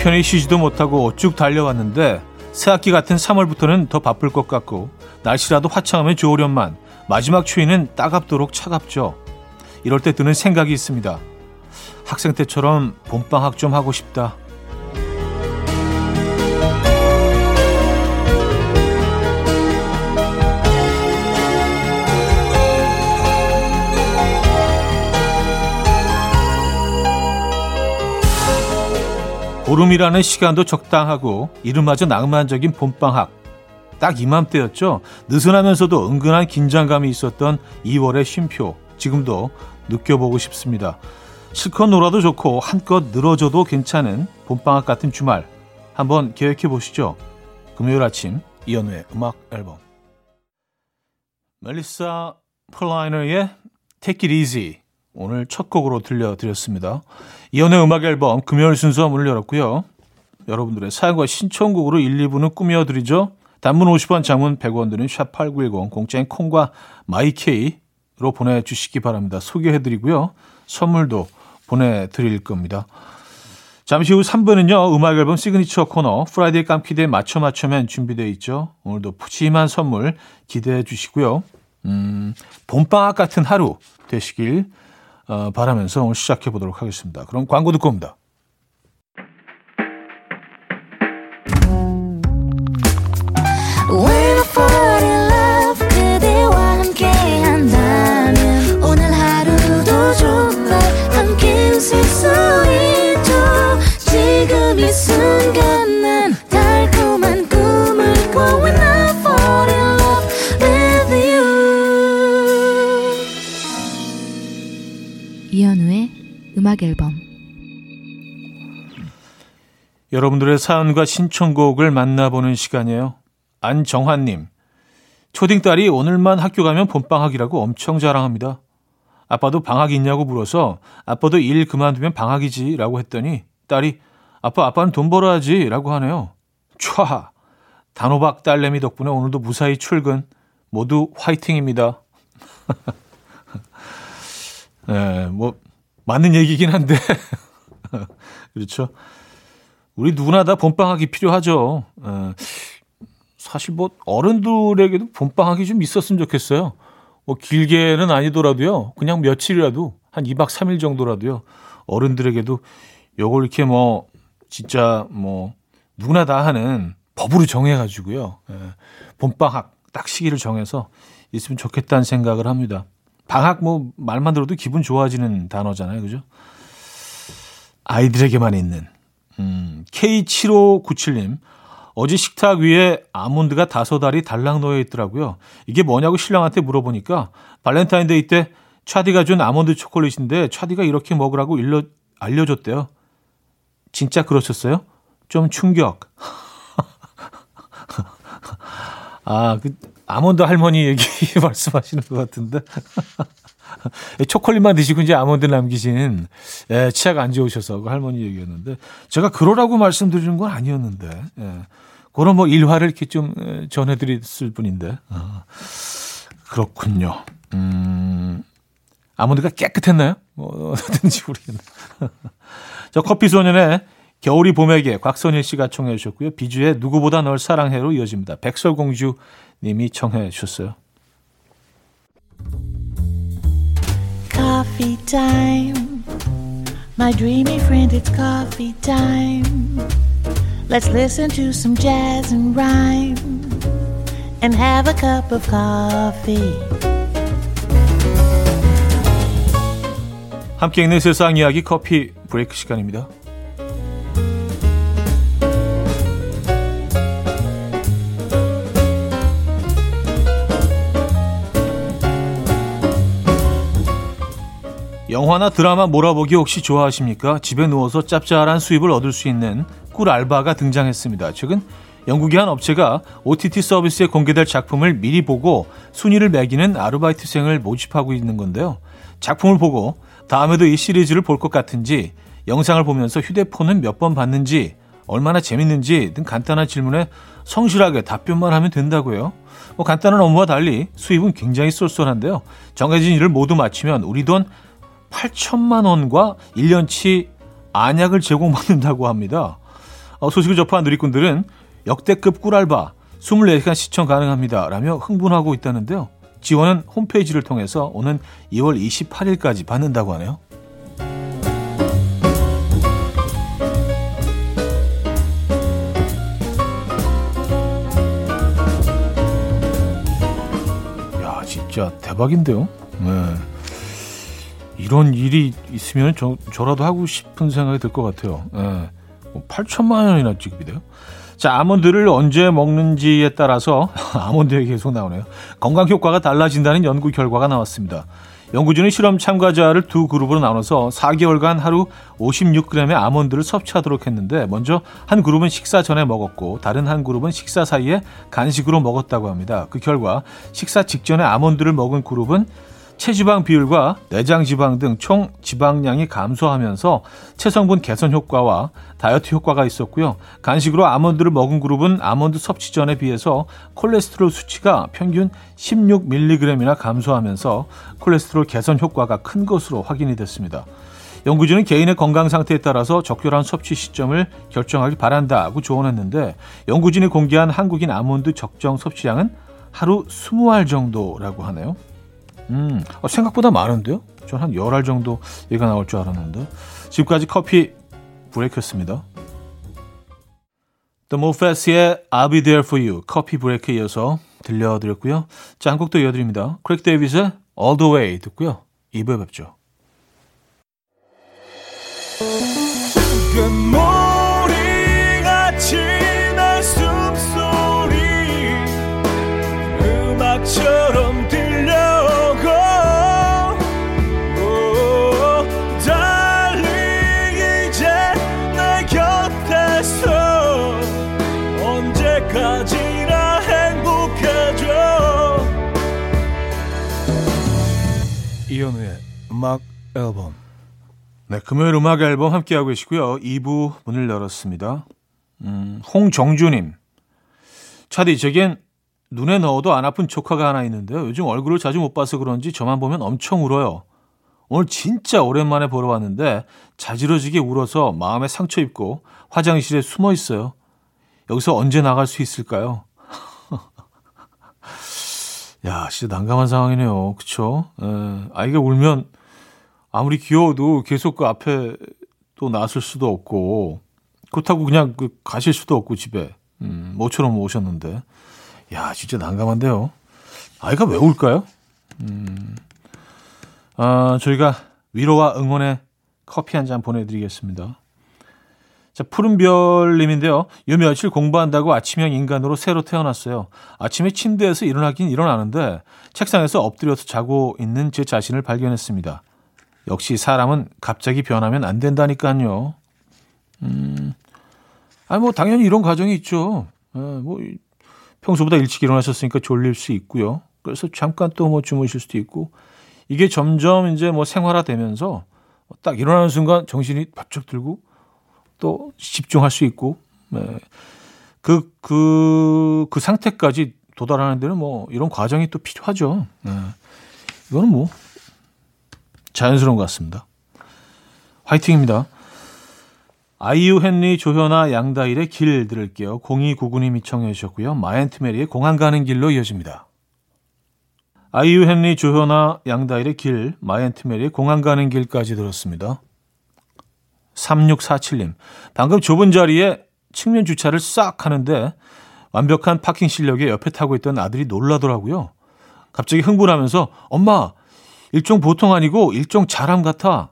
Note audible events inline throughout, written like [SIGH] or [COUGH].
편히 쉬지도 못하고 쭉 달려왔는데 새학기 같은 3월부터는 더 바쁠 것 같고 날씨라도 화창하면 좋으련만 마지막 추위는 따갑도록 차갑죠. 이럴 때 드는 생각이 있습니다. 학생 때처럼 봄방학 좀 하고 싶다. 보름이라는 시간도 적당하고 이름마저 낭만적인 봄방학. 딱 이맘때였죠. 느슨하면서도 은근한 긴장감이 있었던 2월의 쉼표. 지금도 느껴보고 싶습니다. 실컷 놀아도 좋고 한껏 늘어져도 괜찮은 봄방학 같은 주말. 한번 계획해 보시죠. 금요일 아침 이연우의 음악 앨범. 멜리사 폴라이너의 Take It Easy 오늘 첫 곡으로 들려드렸습니다. 이현우의 음악 앨범 금요일 순서 문을 열었고요. 여러분들의 사연과 신청곡으로 1, 2부는 꾸며드리죠. 단문 50원, 장문 100원 또는 샵8910 공짜인 콩과 마이케이로 보내주시기 바랍니다. 소개해드리고요. 선물도 보내드릴 겁니다. 잠시 후 3부는요. 음악 앨범 시그니처 코너 Friday 깜퀴데이 맞춰 맞춰맨 준비되어 있죠. 오늘도 푸짐한 선물 기대해 주시고요. 음, 봄방학 같은 하루 되시길 어, 바라면서 오늘 시작해 보도록 하겠습니다. 그럼 광고 듣고 옵니다. 음악 앨범 여러분들의 사연과 신청곡을 만나보는 시간이에요. 안정환님, 초딩 딸이 오늘만 학교 가면 봄방학이라고 엄청 자랑합니다. 아빠도 방학 있냐고 물어서 아빠도 일 그만두면 방학이지 라고 했더니 딸이 아빠 아빠는 돈 벌어야지 라고 하네요. 촤 단호박 딸내미 덕분에 오늘도 무사히 출근 모두 화이팅입니다. [LAUGHS] 네, 뭐 맞는 얘기긴 한데. [LAUGHS] 그렇죠. 우리 누구나 다 봄방학이 필요하죠. 어, 사실 뭐 어른들에게도 봄방학이 좀 있었으면 좋겠어요. 뭐 길게는 아니더라도요. 그냥 며칠이라도 한 2박 3일 정도라도요. 어른들에게도 요걸 이렇게 뭐 진짜 뭐 누구나 다 하는 법으로 정해 가지고요. 예, 봄방학 딱 시기를 정해서 있으면 좋겠다는 생각을 합니다. 방학 뭐 말만 들어도 기분 좋아지는 단어잖아요. 그죠? 아이들에게만 있는. 음, K7597님. 어제 식탁 위에 아몬드가 다섯 알이 달랑 놓여 있더라고요. 이게 뭐냐고 신랑한테 물어보니까 발렌타인데이 때 차디가 준 아몬드 초콜릿인데 차디가 이렇게 먹으라고 일러, 알려줬대요. 진짜 그러셨어요? 좀 충격. [LAUGHS] 아, 그 아몬드 할머니 얘기 [LAUGHS] 말씀하시는 것 같은데. [LAUGHS] 초콜릿만 드시고 이제 아몬드 남기신 예, 치아가 안 좋으셔서 그 할머니 얘기였는데 제가 그러라고 말씀드리는 건 아니었는데 예, 그런 뭐 일화를 이렇게 좀 예, 전해드렸을 뿐인데 아, 그렇군요. 음, 아몬드가 깨끗했나요? 뭐 [LAUGHS] 어떤지 모르겠네. 저 커피 소년의 겨울이 봄에게 곽선일 씨가 청해 주셨고요. 비주의 누구보다 널 사랑해로 이어집니다. 백설공주 님이 청해 주셨어요. Coffee time. My dreamy friend, it's coffee time. Let's listen to some jazz and rhyme and have a cup of coffee. 함께 읽는 세상 이야기 커피 브레이크 시간입니다. 영화나 드라마 몰아보기 혹시 좋아하십니까? 집에 누워서 짭짤한 수입을 얻을 수 있는 꿀 알바가 등장했습니다. 최근 영국의 한 업체가 OTT 서비스에 공개될 작품을 미리 보고 순위를 매기는 아르바이트생을 모집하고 있는 건데요. 작품을 보고 다음에도 이 시리즈를 볼 것 같은지 영상을 보면서 휴대폰은 몇 번 봤는지 얼마나 재밌는지 등 간단한 질문에 성실하게 답변만 하면 된다고요. 뭐 간단한 업무와 달리 수입은 굉장히 쏠쏠한데요. 정해진 일을 모두 마치면 우리 돈 8천만 원과 1년치 안약을 제공받는다고 합니다. 어, 소식을 접한 누리꾼들은 역대급 꿀알바 24시간 시청 가능합니다. 라며 흥분하고 있다는데요. 지원은 홈페이지를 통해서 오는 2월 28일까지 받는다고 하네요. 야, 진짜 대박인데요. 네. 이런 일이 있으면 저, 저라도 하고 싶은 생각이 들 것 같아요. 네. 8천만 뭐 원이나 지급이 돼요. 자, 아몬드를 언제 먹는지에 따라서 [LAUGHS] 아몬드 얘기 계속 나오네요. 건강 효과가 달라진다는 연구 결과가 나왔습니다. 연구진은 실험 참가자를 두 그룹으로 나눠서 4개월간 하루 56g의 아몬드를 섭취하도록 했는데 먼저 한 그룹은 식사 전에 먹었고 다른 한 그룹은 식사 사이에 간식으로 먹었다고 합니다. 그 결과 식사 직전에 아몬드를 먹은 그룹은 체지방 비율과 내장 지방 등 총 지방량이 감소하면서 체성분 개선 효과와 다이어트 효과가 있었고요. 간식으로 아몬드를 먹은 그룹은 아몬드 섭취 전에 비해서 콜레스테롤 수치가 평균 16mg이나 감소하면서 콜레스테롤 개선 효과가 큰 것으로 확인이 됐습니다. 연구진은 개인의 건강 상태에 따라서 적절한 섭취 시점을 결정하기 바란다고 조언했는데 연구진이 공개한 한국인 아몬드 적정 섭취량은 하루 20알 정도라고 하네요. 음, 어, 생각보다 많은데요? 전한 10알 정도 얘가 나올 줄 알았는데. 지금까지 coffee break였습니다. The Moffats의 I'll Be There For You coffee break에 이어서 들려드렸고요. 자, 한 곡도 이어드립니다. Craig David의 All The Way 듣고요. 2부에 뵙죠. 이현우의 음악 앨범. 네, 금요일 음악 앨범 함께하고 계시고요. 2부 문을 열었습니다. 음, 홍정주님. 차디, 제겐 눈에 넣어도 안 아픈 조카가 하나 있는데요. 요즘 얼굴을 자주 못 봐서 그런지 저만 보면 엄청 울어요. 오늘 진짜 오랜만에 보러 왔는데 자지러지게 울어서 마음에 상처 입고 화장실에 숨어 있어요. 여기서 언제 나갈 수 있을까요? 야, 진짜 난감한 상황이네요. 그쵸? 에, 아이가 울면 아무리 귀여워도 계속 그 앞에 또 나설 수도 없고, 그렇다고 그냥 그 가실 수도 없고, 집에. 음, 모처럼 오셨는데. 야, 진짜 난감한데요. 아이가 왜 울까요? 음, 아, 저희가 위로와 응원의 커피 한 잔 보내드리겠습니다. 자, 푸른별님인데요. 요 며칠 공부한다고 아침형 인간으로 새로 태어났어요. 아침에 침대에서 일어나긴 일어나는데 책상에서 엎드려서 자고 있는 제 자신을 발견했습니다. 역시 사람은 갑자기 변하면 안 된다니까요. 음, 아니 뭐 당연히 이런 과정이 있죠. 에, 뭐 평소보다 일찍 일어나셨으니까 졸릴 수 있고요. 그래서 잠깐 또 뭐 주무실 수도 있고 이게 점점 이제 뭐 생활화되면서 딱 일어나는 순간 정신이 바짝 들고 또 집중할 수 있고 네. 그, 그, 그 상태까지 도달하는 데는 뭐 이런 과정이 또 필요하죠. 네. 이거는 뭐 자연스러운 것 같습니다. 화이팅입니다. 아이유, 헨리, 조현아, 양다일의 길 들을게요. 0299님이 청해 주셨고요. 마앤트메리의 공항 가는 길로 이어집니다. 아이유, 헨리, 조현아, 양다일의 길, 마앤트메리의 공항 가는 길까지 들었습니다. 3647님. 방금 좁은 자리에 측면 주차를 싹 하는데 완벽한 파킹 실력에 옆에 타고 있던 아들이 놀라더라고요. 갑자기 흥분하면서 엄마 일종 보통 아니고 일종 자람 같아.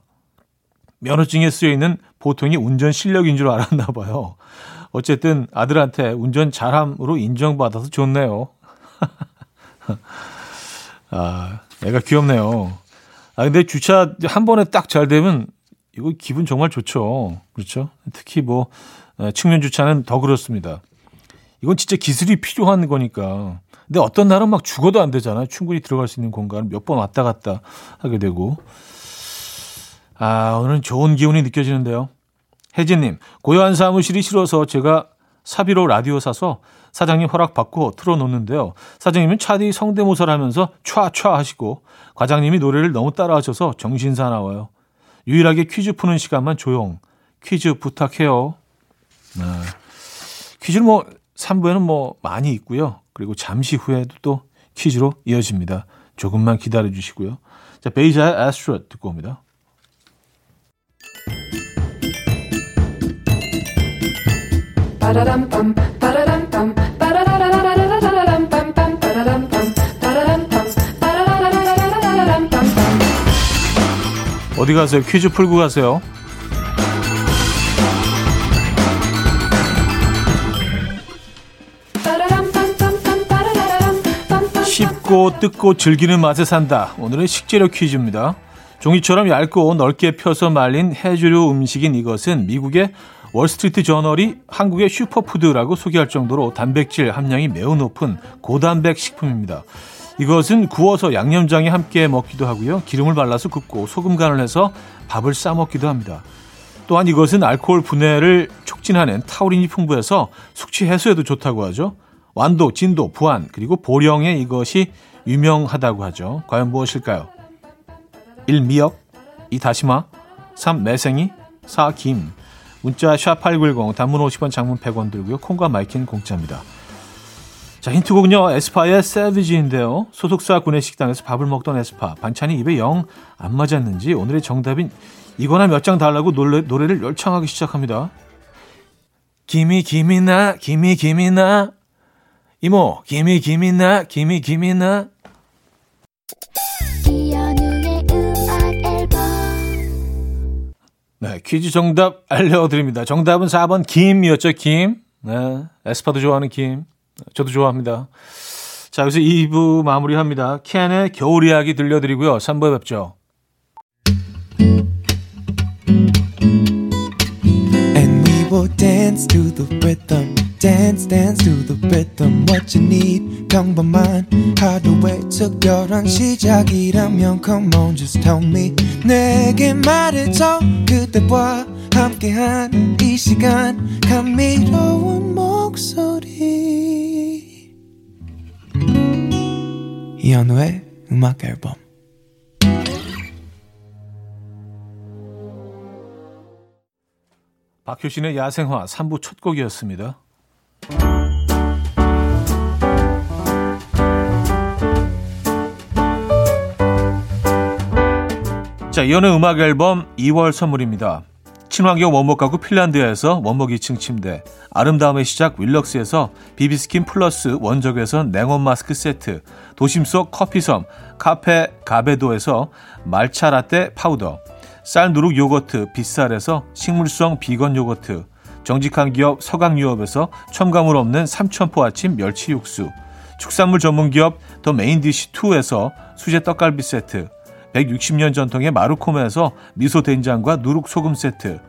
면허증에 쓰여 있는 보통이 운전 실력인 줄 알았나 봐요. 어쨌든 아들한테 운전 잘함으로 인정받아서 좋네요. [LAUGHS] 아, 애가 귀엽네요. 아, 근데 주차 한 번에 딱 잘 되면 이거 기분 정말 좋죠. 그렇죠? 특히 뭐 측면 주차는 더 그렇습니다. 이건 진짜 기술이 필요한 거니까. 근데 어떤 날은 막 죽어도 안 되잖아요. 충분히 들어갈 수 있는 공간을 몇번 왔다 갔다 하게 되고. 아, 오늘은 좋은 기운이 느껴지는데요. 혜진님, 고요한 사무실이 싫어서 제가 사비로 라디오 사서 사장님 허락 받고 틀어놓는데요. 사장님은 차디 성대모사를 하면서 촤촤 하시고 과장님이 노래를 너무 따라하셔서 정신사나워요. 유일하게 퀴즈 푸는 시간만 조용. 퀴즈 부탁해요. 네. 퀴즈는 뭐 3부에는 뭐 많이 있고요. 그리고 잠시 후에도 또 퀴즈로 이어집니다. 조금만 기다려 주시고요. 자, 베이자의 아스트로 듣고 옵니다. 어디 가세요? 퀴즈 풀고 가세요. 쉽고 뜯고 즐기는 맛에 산다. 오늘은 식재료 퀴즈입니다. 종이처럼 얇고 넓게 펴서 말린 해조류 음식인 이것은 미국의 월스트리트 저널이 한국의 슈퍼푸드라고 소개할 정도로 단백질 함량이 매우 높은 고단백 식품입니다. 이것은 구워서 양념장에 함께 먹기도 하고요. 기름을 발라서 굽고 소금 간을 해서 밥을 싸 먹기도 합니다. 또한 이것은 알코올 분해를 촉진하는 타우린이 풍부해서 숙취 해소에도 좋다고 하죠. 완도, 진도, 부안, 그리고 보령에 이것이 유명하다고 하죠. 과연 무엇일까요? 1. 미역 2. 다시마 3. 매생이 4. 김 문자 샵8910 단문 50원 장문 100원 들고요. 콩과 마이킹 공짜입니다. 자, 힌트곡은요. 에스파의 세비지인데요. 소속사 구내식당에서 밥을 먹던 에스파. 반찬이 입에 영 안 맞았는지 오늘의 정답인 이거나 몇 장 달라고 노래, 노래를 열창하기 시작합니다. 김이 김이나 김이 김이나 이모 김이 김이나 김이 김이나 네, 퀴즈 정답 알려드립니다. 정답은 4번 김이었죠, 김. 네, 에스파도 좋아하는 김. 저도 좋아합니다. 자, 여기서 2부 마무리합니다. 캔의 겨울 이야기 들려드리고요. 3부에 뵙죠. Dance to the rhythm. dance dance to the rhythm what you need 평범한 하루의 특별한 시작이라면 come on just tell me 내게 말해줘 그대와 함께한 이 시간 감미로운 목소리 이현우의 음악 앨범 박효신의 야생화 3부 첫 곡이었습니다. 자, 이현우의 음악 앨범 2월 선물입니다. 친환경 원목 가구 핀란드에서 원목 2층 침대, 아름다움의 시작 윌럭스에서 비비스킨 플러스 원적외선 냉온 마스크 세트, 도심 속 커피섬 카페 가베도에서 말차 라떼 파우더, 쌀 누룩 요거트 빗살에서 식물성 비건 요거트, 정직한 기업 서강유업에서 첨가물 없는 삼천포 아침 멸치 육수, 축산물 전문 기업 더 메인디시2에서 수제 떡갈비 세트, 160년 전통의 마루코메에서 미소 된장과 누룩 소금 세트,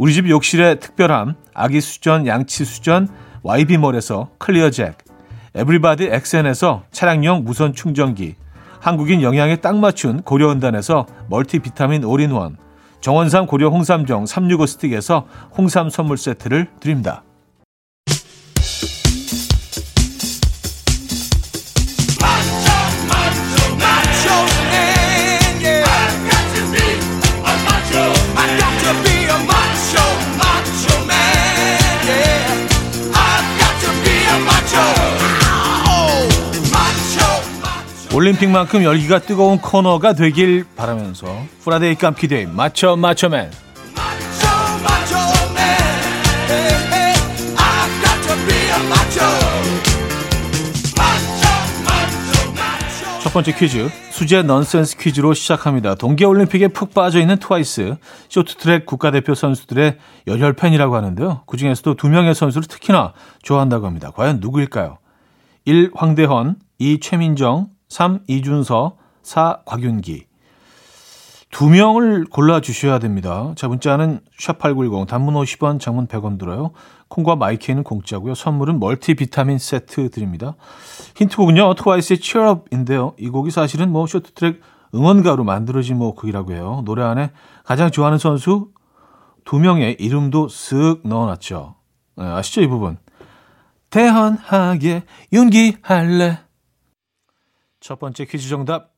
우리 집 욕실의 특별함 아기 수전 양치 수전 YB몰에서 클리어 잭, 에브리바디 엑센에서 차량용 무선 충전기, 한국인 영양에 딱 맞춘 고려은단에서 멀티비타민 올인원, 정원삼 고려 홍삼정 365 스틱에서 홍삼 선물 세트를 드립니다. 올림픽만큼 열기가 뜨거운 코너가 되길 바라면서 Friday 깜퀴데이 맞춰 맞춰맨 첫 번째 퀴즈 수제 넌센스 퀴즈로 시작합니다. 동계올림픽에 푹 빠져있는 트와이스 쇼트트랙 국가대표 선수들의 열혈 팬이라고 하는데요. 그중에서도 두 명의 선수를 특히나 좋아한다고 합니다. 과연 누구일까요? 1. 황대헌 2. 최민정 3. 이준서 4. 곽윤기 두 명을 골라주셔야 됩니다. 자, 문자는 샵8910, 단문 50원, 장문 100원 들어요. 콩과 my K는 공짜고요. 선물은 멀티비타민 세트 드립니다. 힌트곡은요, 트와이스의 Cheer Up인데요. 이 곡이 사실은 뭐 쇼트트랙 응원가로 만들어진 뭐 곡이라고 해요. 노래 안에 가장 좋아하는 선수 두 명의 이름도 쓱 넣어놨죠. 네, 아시죠, 이 부분? 대헌하게 윤기할래. 첫 번째 퀴즈 정답,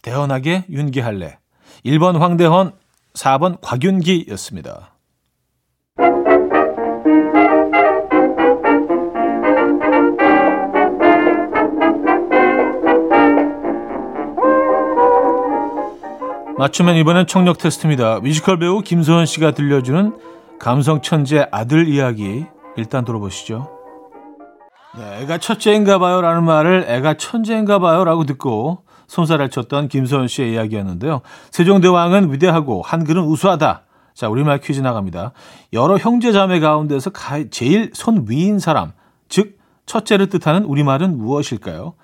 대헌하게 윤기할래. 1번 황대헌, 4번 곽윤기였습니다. 맞추면 이번엔 청력 테스트입니다. 뮤지컬 배우 김소연 씨가 들려주는 감성 천재 아들 이야기 일단 들어보시죠. 네, 애가 첫째인가 봐요 라는 말을 애가 천재인가 봐요 라고 듣고 손살을 쳤던 김소연 씨의 이야기였는데요. 세종대왕은 위대하고 한글은 우수하다. 자, 우리말 퀴즈 나갑니다. 여러 형제 자매 가운데서 제일 손 위인 사람, 즉 첫째를 뜻하는 우리말은 무엇일까요?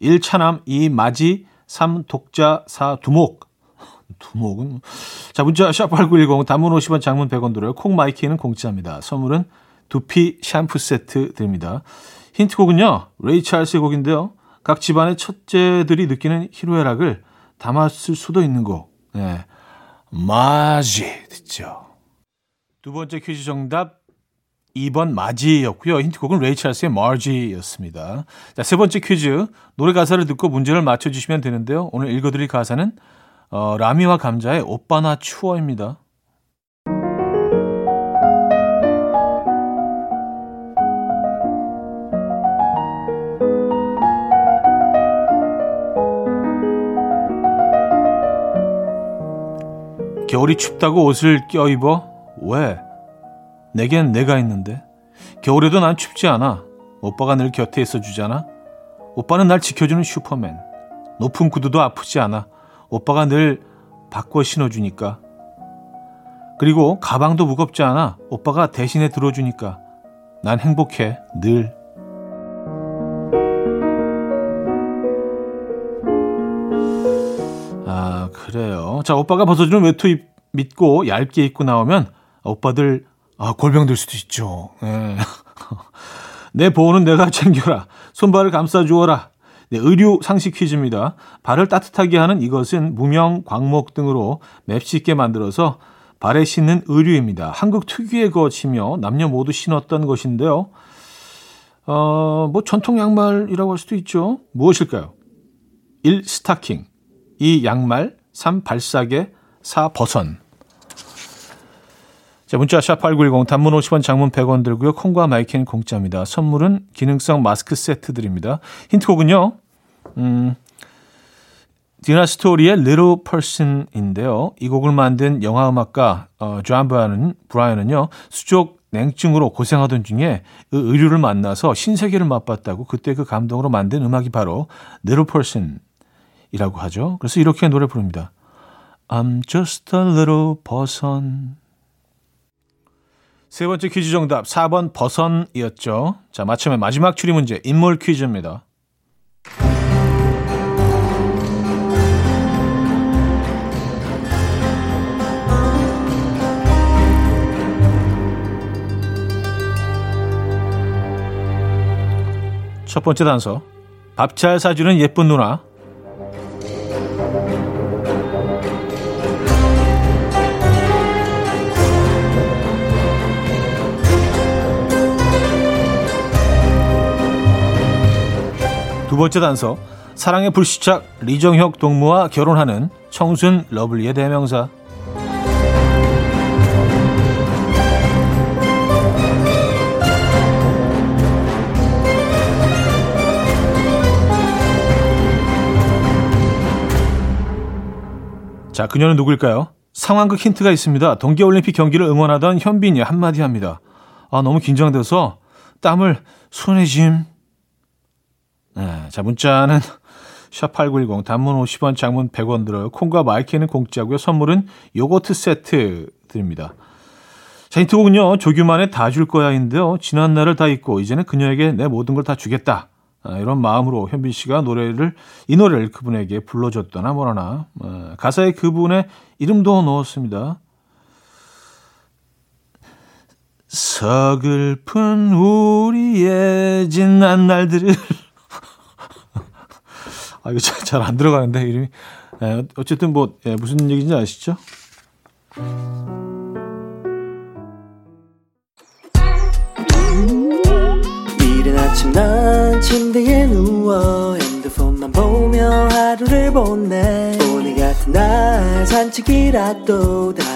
1. 차남, 2. 맏이, 3. 독자, 4. 두목. [LAUGHS] 두목은 자 문자 샵8910 단문 50원 장문 100원 들어요. 콩 my K는 공짜입니다. 선물은 두피 샴푸 세트 드립니다. 힌트곡은요. 레이 찰스의 곡인데요. 각 집안의 첫째들이 느끼는 희로애락을 담았을 수도 있는 곡. 네. 마지 듣죠. 두 번째 퀴즈 정답 2번 맏이였고요. 힌트곡은 레이 찰스의 Margie였습니다. 자, 세 번째 퀴즈 노래 가사를 듣고 문제를 맞춰 주시면 되는데요. 오늘 읽어 드릴 가사는 어, 라미와 감자의 오빠나 추워입니다. 겨울이 춥다고 옷을 껴입어? 왜? 내겐 내가 있는데. 겨울에도 난 춥지 않아. 오빠가 늘 곁에 있어 주잖아. 오빠는 날 지켜주는 슈퍼맨. 높은 구두도 아프지 않아. 오빠가 늘 바꿔 신어주니까. 그리고 가방도 무겁지 않아. 오빠가 대신에 들어주니까. 난 행복해. 늘. 그래요. 자, 오빠가 벗어주는 외투 입, 믿고 얇게 입고 나오면 오빠들 아, 골병 들 수도 있죠. 네. [LAUGHS] 내 보호는 내가 챙겨라. 손발을 감싸 주어라. 네, 의류 상식 퀴즈입니다. 발을 따뜻하게 하는 이것은 무명, 광목 등으로 맵쉽게 만들어서 발에 신는 의류입니다. 한국 특유의 것이며 남녀 모두 신었던 것인데요. 어, 뭐 전통 양말이라고 할 수도 있죠. 무엇일까요? 1. 스타킹 2. 양말 3. 발싸개 4. 버선 자, 문자 샵8910 단문 50원 장문 100원 들고요. 콩과 my K는 공짜입니다. 선물은 기능성 마스크 세트 드립니다. 힌트곡은요. 음, 디나 스토리의 Little Person인데요. 이 곡을 만든 영화 음악가 어, 존 브라이언은, 브라이언은요. 수족 냉증으로 고생하던 중에 그 의류를 만나서 신세계를 맛봤다고 그때 그 감동으로 만든 음악이 바로 Little Person 이라고 하죠. 그래서 이렇게 노래 부릅니다. I'm just a little person. 세 번째 퀴즈 정답 4번 버선이었죠. 자, 마침의 마지막 추리 문제 인물 퀴즈입니다. 첫 번째 단서. 밥 잘 사주는 예쁜 누나. 두 번째 단서 사랑의 불시착 리정혁 동무와 결혼하는 청순 러블리의 대명사 자 그녀는 누구일까요? 상황극 힌트가 있습니다. 동계올림픽 경기를 응원하던 현빈이 한마디 합니다. 아 너무 긴장돼서 땀을 손에 짐 네, 자, 문자는 [LAUGHS] 샵8910 단문 50원 장문 100원 들어요. 콩과 마이크는 공짜고요. 선물은 요거트 세트 드립니다. 자, 힌트곡은요. 조규만의 다 줄 거야인데요. 지난 날을 다 잊고 이제는 그녀에게 내 모든 걸 다 주겠다. 아, 이런 마음으로 현빈 씨가 노래를 이 노래를 그분에게 불러줬거나 뭐라나 아, 가사에 그분의 이름도 넣었습니다. 서글픈 우리의 지난 날들을 아 이거 잘 안 들어가는데 이름이? 에, 어쨌든 뭐 에, 무슨 얘기인지 아시죠? 이른 아침 난 침대에 누워 핸드폰만 보며 하루를 보내. 오늘 같은 날 산책이라도 다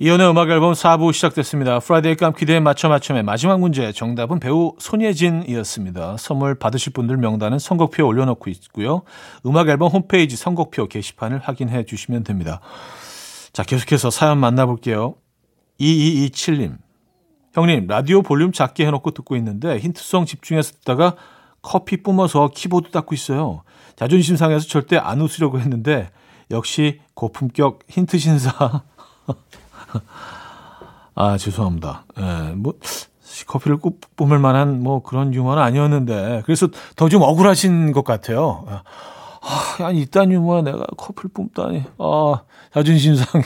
이현우의 음악 앨범 4부 시작됐습니다. Friday 깜퀴대회 맞춰 맞춰의 마지막 문제 정답은 배우 손예진이었습니다. 선물 받으실 분들 명단은 선곡표에 올려놓고 있고요. 음악 앨범 홈페이지 선곡표 게시판을 확인해 주시면 됩니다. 자 계속해서 사연 만나볼게요. 2227님 형님 라디오 볼륨 작게 해놓고 듣고 있는데 힌트송 집중해서 듣다가 커피 뿜어서 키보드 닦고 있어요. 자존심 상해서 절대 안 웃으려고 했는데 역시 고품격 힌트 신사 [LAUGHS] 아, 죄송합니다. 예, 뭐, 커피를 꼭 뿜을 만한 뭐 그런 유머는 아니었는데, 그래서 더 좀 억울하신 것 같아요. 아, 아니, 이딴 유머야 내가 커피를 뿜다니. 아, 자존심 상해.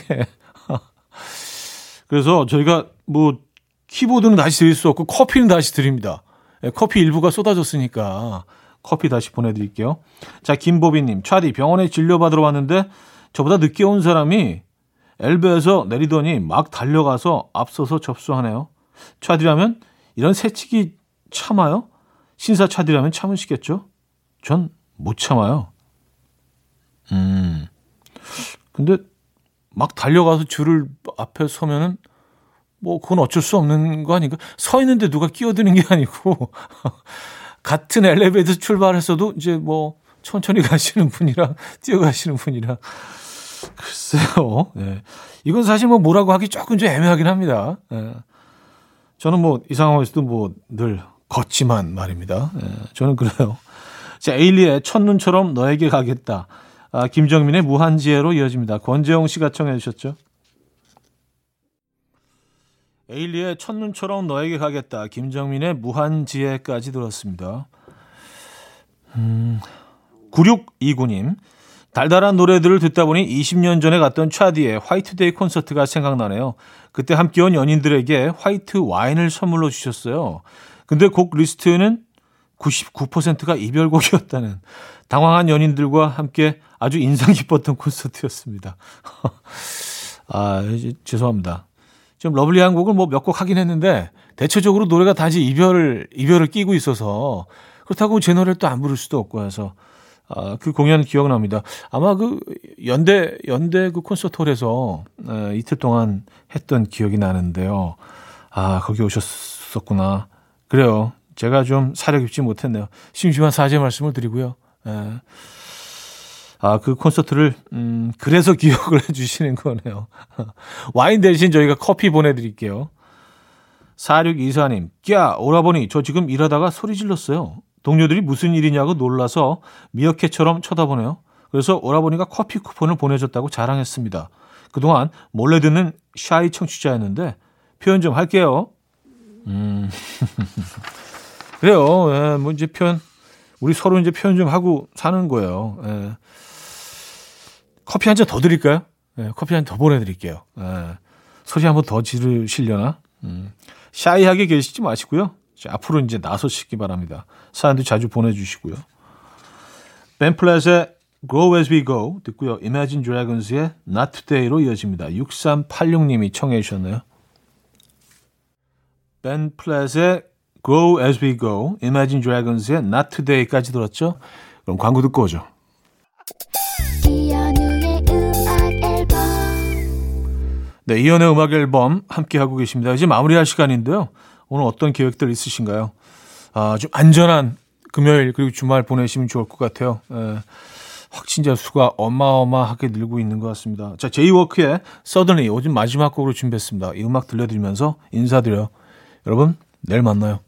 그래서 저희가 뭐, 키보드는 다시 드릴 수 없고, 커피는 다시 드립니다. 예, 커피 일부가 쏟아졌으니까, 커피 다시 보내드릴게요. 자, 김보비님, 차디 병원에 진료받으러 왔는데, 저보다 늦게 온 사람이 엘베에서 내리더니 막 달려가서 앞서서 접수하네요. 차디라면 이런 새치기 참아요? 신사 차디라면 참으시겠죠? 전 못 참아요. 음. 근데 막 달려가서 줄을 앞에 서면은 뭐 그건 어쩔 수 없는 거 아닌가? 서 있는데 누가 끼어드는 게 아니고 [LAUGHS] 같은 엘리베이터 출발했어도 이제 뭐 천천히 가시는 분이랑 [LAUGHS] 뛰어가시는 분이랑 글쎄요. 예. 이건 사실 뭐 뭐라고 하기 조금 좀 애매하긴 합니다. 예. 저는 뭐 이 상황에서도 뭐 늘 걷지만 말입니다. 예. 저는 그래요. 자, 에일리의 첫눈처럼 너에게 가겠다. 아, 김정민의 무한지혜로 이어집니다. 권재용 씨가 청해 주셨죠. 에일리의 첫눈처럼 너에게 가겠다. 김정민의 무한지애까지 들었습니다. 음, 9629님. 달달한 노래들을 듣다 보니 20년 전에 갔던 차디의 화이트데이 콘서트가 생각나네요. 그때 함께 온 연인들에게 화이트 와인을 선물로 주셨어요. 근데 곡 리스트는 99%가 이별곡이었다는 당황한 연인들과 함께 아주 인상 깊었던 콘서트였습니다. [LAUGHS] 아, 죄송합니다. 좀 러블리한 곡을 뭐 몇 곡 하긴 했는데 대체적으로 노래가 다시 이별을 이별을 끼고 있어서 그렇다고 제 노래를 또 안 부를 수도 없고 해서 아, 그 공연 기억납니다. 아마 그 연대 연대 그 콘서트홀에서 에, 이틀 동안 했던 기억이 나는데요. 아 거기 오셨었구나. 그래요. 제가 좀 사려 깊지 못했네요. 심심한 사죄 말씀을 드리고요. 에. 아, 그 콘서트를, 음, 그래서 [LAUGHS] 기억을 해주시는 거네요. [LAUGHS] 와인 대신 저희가 커피 보내드릴게요. 4624님, 꺄, 오라버니, 저 지금 일하다가 소리 질렀어요. 동료들이 무슨 일이냐고 놀라서 미어캣처럼 쳐다보네요. 그래서 오라버니가 커피 쿠폰을 보내줬다고 자랑했습니다. 그동안 몰래 듣는 샤이 청취자였는데 표현 좀 할게요. 음. [LAUGHS] 그래요. 예, 뭐 이제 표현 우리 서로 이제 표현 좀 하고 사는 거예요. 예. 커피 한 잔 더 드릴까요? 예, 커피 한 잔 더 보내드릴게요. 예. 소리 한 번 더 지르시려나? 음. 샤이하게 계시지 마시고요. 앞으로 이제 나서시기 바랍니다. 사연도 자주 보내주시고요. 벤플랫의 Grow As We Go 듣고요. Imagine Dragons의 Not Today로 이어집니다. 6386님이 청해 주셨네요. 벤플랫의 Grow As We Go, Imagine Dragons의 Not Today까지 들었죠? 그럼 광고 듣고 오죠. 네, 이연의 음악 앨범 함께 하고 계십니다. 이제 마무리할 시간인데요. 오늘 어떤 계획들 있으신가요? 아, 좀 안전한 금요일 그리고 주말 보내시면 좋을 것 같아요. 에, 확진자 수가 어마어마하게 늘고 있는 것 같습니다. 자, 제이워크의 서든리 요즘 마지막 곡으로 준비했습니다. 이 음악 들려드리면서 인사드려요. 여러분, 내일 만나요.